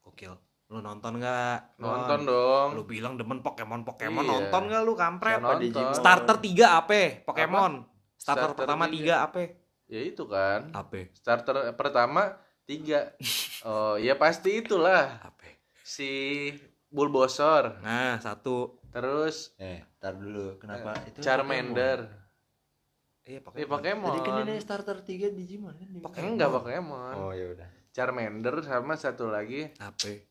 gokil lu nonton nggak
Nonton
Lu
dong.
bilang demen Pokemon Pokemon
Iya.
nonton nggak lu kampret
Nonton.
Digimon.
starter 3 apa Pokemon starter,
Starter
pertama
tiga.
3 apa
Ya itu kan.
apa
Starter pertama tiga. Oh, ya pasti itulah
apa
si Bulbasaur.
nah satu
Terus
Eh, tar dulu. Kenapa itu?
Charmander.
Iya
Eh,
Pokemon
Pokemon.
Tadi kan ini starter 3 Digimon kan?
Pokemon.
Enggak Pokemon.
Oh ya udah.
Charmander sama satu lagi
apa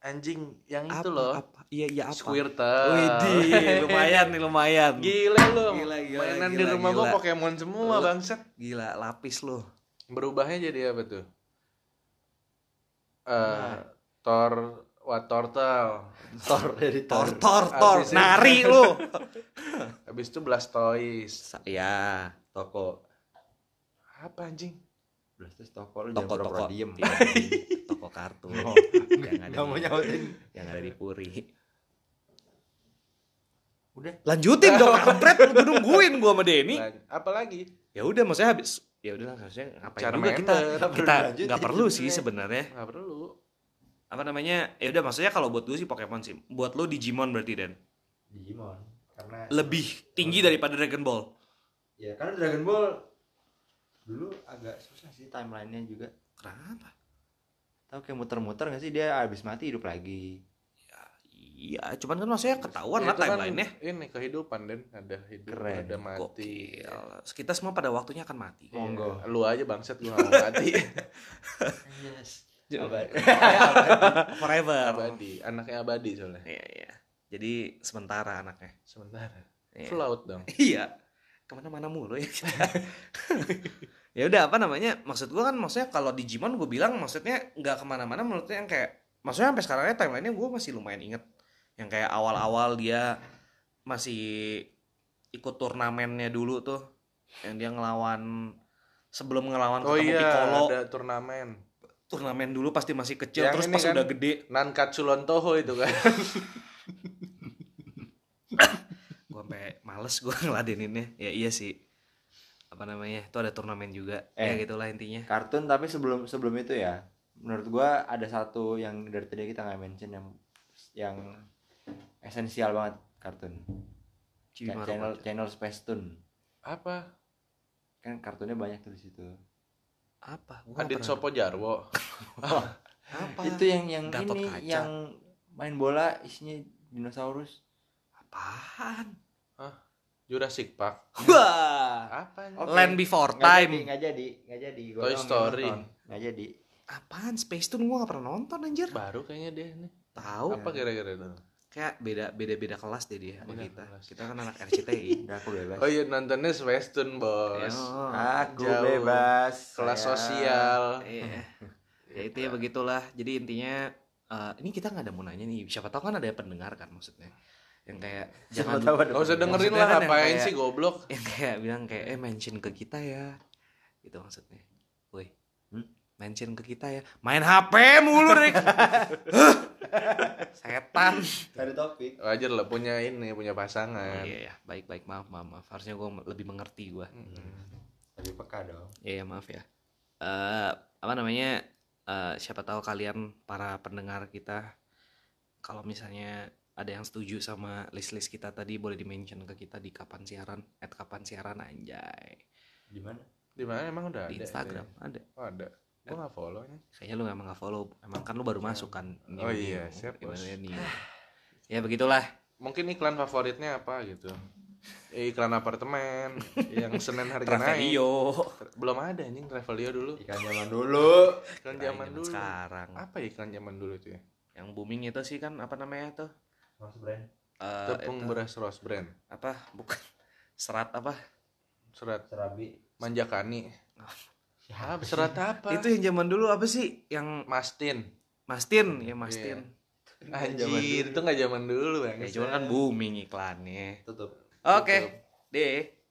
anjing yang
apa
itu loh.
apa iya iya apa
Squirtle.
Widih, lumayan nih lumayan
Gila lu.
Gila, gila,
Mainan di
gila,
rumah gua
gila.
Pokemon semua,
Lu-
bangsat.
gila lapis lu
Berubahnya jadi apa tuh? Eh,
Nah.
Thor What Turtle.
Thor dari
tor tor tor
Habis itu-
nari lu
Habis itu Blastoise.
Sa- ya
Toko.
Apa anjing?
Blastoise toko lu
toko
jangan
toko
diem.
Iya, toko kartu
Oh,
yang ada
mau
di,
nyautin.
yang ada di Puri
Udah.
lanjutin dong kampret lu nungguin gua sama Denny
Apalagi?
ya udah maksudnya habis ya udah harusnya ngapain juga
Charmander.
kita kita nggak perlu sih
sebenarnya.
sebenarnya
Nggak perlu.
Apa namanya ya udah maksudnya kalau buat gue sih Pokemon sih buat lu Digimon berarti dan
Digimon. Karena
lebih tinggi daripada Dragon Ball
ya karena Dragon Ball dulu agak susah sih timelinenya juga.
kenapa
Tahu kayak muter-muter gak sih dia habis mati hidup lagi.
iya cuman kan maksudnya ketahuan lah
Itu kan
timelinenya
Ini kehidupan dan ada hidup,
Keren.
ada mati.
Gokil. kita semua pada waktunya akan mati
Iya.
Monggo.
Lu aja gua nggak mau mati.
Yes. Abadi.
forever.
Abadi, anaknya abadi soalnya.
iya iya. Jadi sementara anaknya.
Sementara.
Iya.
Float dong.
iya. Ke mana-mana mulu ya. Ya udah apa namanya? Maksud gua kan maksudnya kalau Digimon gue bilang maksudnya nggak ke mana-mana menurutnya yang kayak maksudnya sampai sekarangnya timelinenya gue masih lumayan inget. Yang kayak awal-awal dia masih ikut turnamennya dulu tuh. Yang dia ngelawan sebelum ngelawan
Oh
ketemu
iya,
Piccolo.
ada turnamen.
Turnamen dulu pasti masih kecil
Yang
terus pas
kan-
udah gede
Nankatsu Lontoho itu kan.
gue sampai males gue ngeladeninnya ya iya sih apa namanya itu ada turnamen juga ya
Eh.
gitulah intinya
Kartun tapi sebelum sebelum itu ya, menurut gua ada satu yang dari tadi kita nggak mention yang yang esensial banget kartun.
Cibimaru
channel channel Space Tune.
Apa?
Kan kartunnya banyak tuh di situ.
Apa Gua
Adit Sopo Jarwo.
apa
Itu yang yang
Gatot
ini
kaca.
yang main bola isinya dinosaurus.
apaan
Jurassic Park.
wah
Apa nih?
Oke.
Land Before
Nggak
Time
jadi, nggak jadi, nggak jadi. Gua
Toy
doang yang
Story.
Nggak jadi.
apaan Space Tune gue gak pernah nonton anjir
Baru kayaknya dia nih.
tahu
Apa kira-kira itu?
Kayak beda beda beda kelas deh dia sama kita
kelas.
kita kan anak RCTI
aku bebas.
Oh iya nontonnya Western bos.
Oh,
Aku
Jauh.
bebas.
Kelas
saya.
sosial.
iya ya itu ya begitulah jadi intinya eh, ini kita nggak ada mau nanya nih siapa tahu kan ada yang pendengar kan maksudnya yang kayak
Siapa
jangan
tahu ada
usah dengerin lah
kan yang
ngapain sih goblok.
yang kayak bilang kayak eh mention ke kita ya gitu maksudnya woi
Hmm?
mention ke kita ya main HP mulu Rick setan
Cari topik.
Wajar lah punya ini, punya pasangan.
iya ya baik baik maaf maaf, maaf. harusnya gue lebih mengerti gue
Mm-mm.
Lebih peka dong.
iya maaf ya Eh apa namanya eh, siapa tahu kalian para pendengar kita kalau misalnya ada yang setuju sama list-list kita tadi boleh di-mention ke kita di kapan siaran at kapan siaran anjay
Di mana?
Di mana emang udah
di
ada?
Instagram ada
ya? Oh, ada. Gua enggak follow nya.
Kayaknya lu emang gak follow Emang kan lu baru masuk kan
Oh iya, siap, Bos.
nih? Ya begitulah
Mungkin iklan favoritnya apa gitu. Eh, iklan apartemen yang Senin harga naik.
Travelio
Belum ada anjing Travelio dulu.
Ikan zaman dulu.
Iklan zaman dulu.
Sekarang
Apa iklan zaman dulu itu ya?
Yang booming itu sih kan Apa namanya tuh
Mas brand.
Eh,
Tepung
itu,
beras rose brand.
Apa Bukan Serat apa
Serat
Serabi.
manjakani. Ah, serat apa?
Itu yang zaman dulu apa sih Yang
Mastin.
Mastin Ya Mastin
Anjir, itu nggak zaman dulu bang.
Ya cuman kan booming iklannya
Tutup.
Oke Deh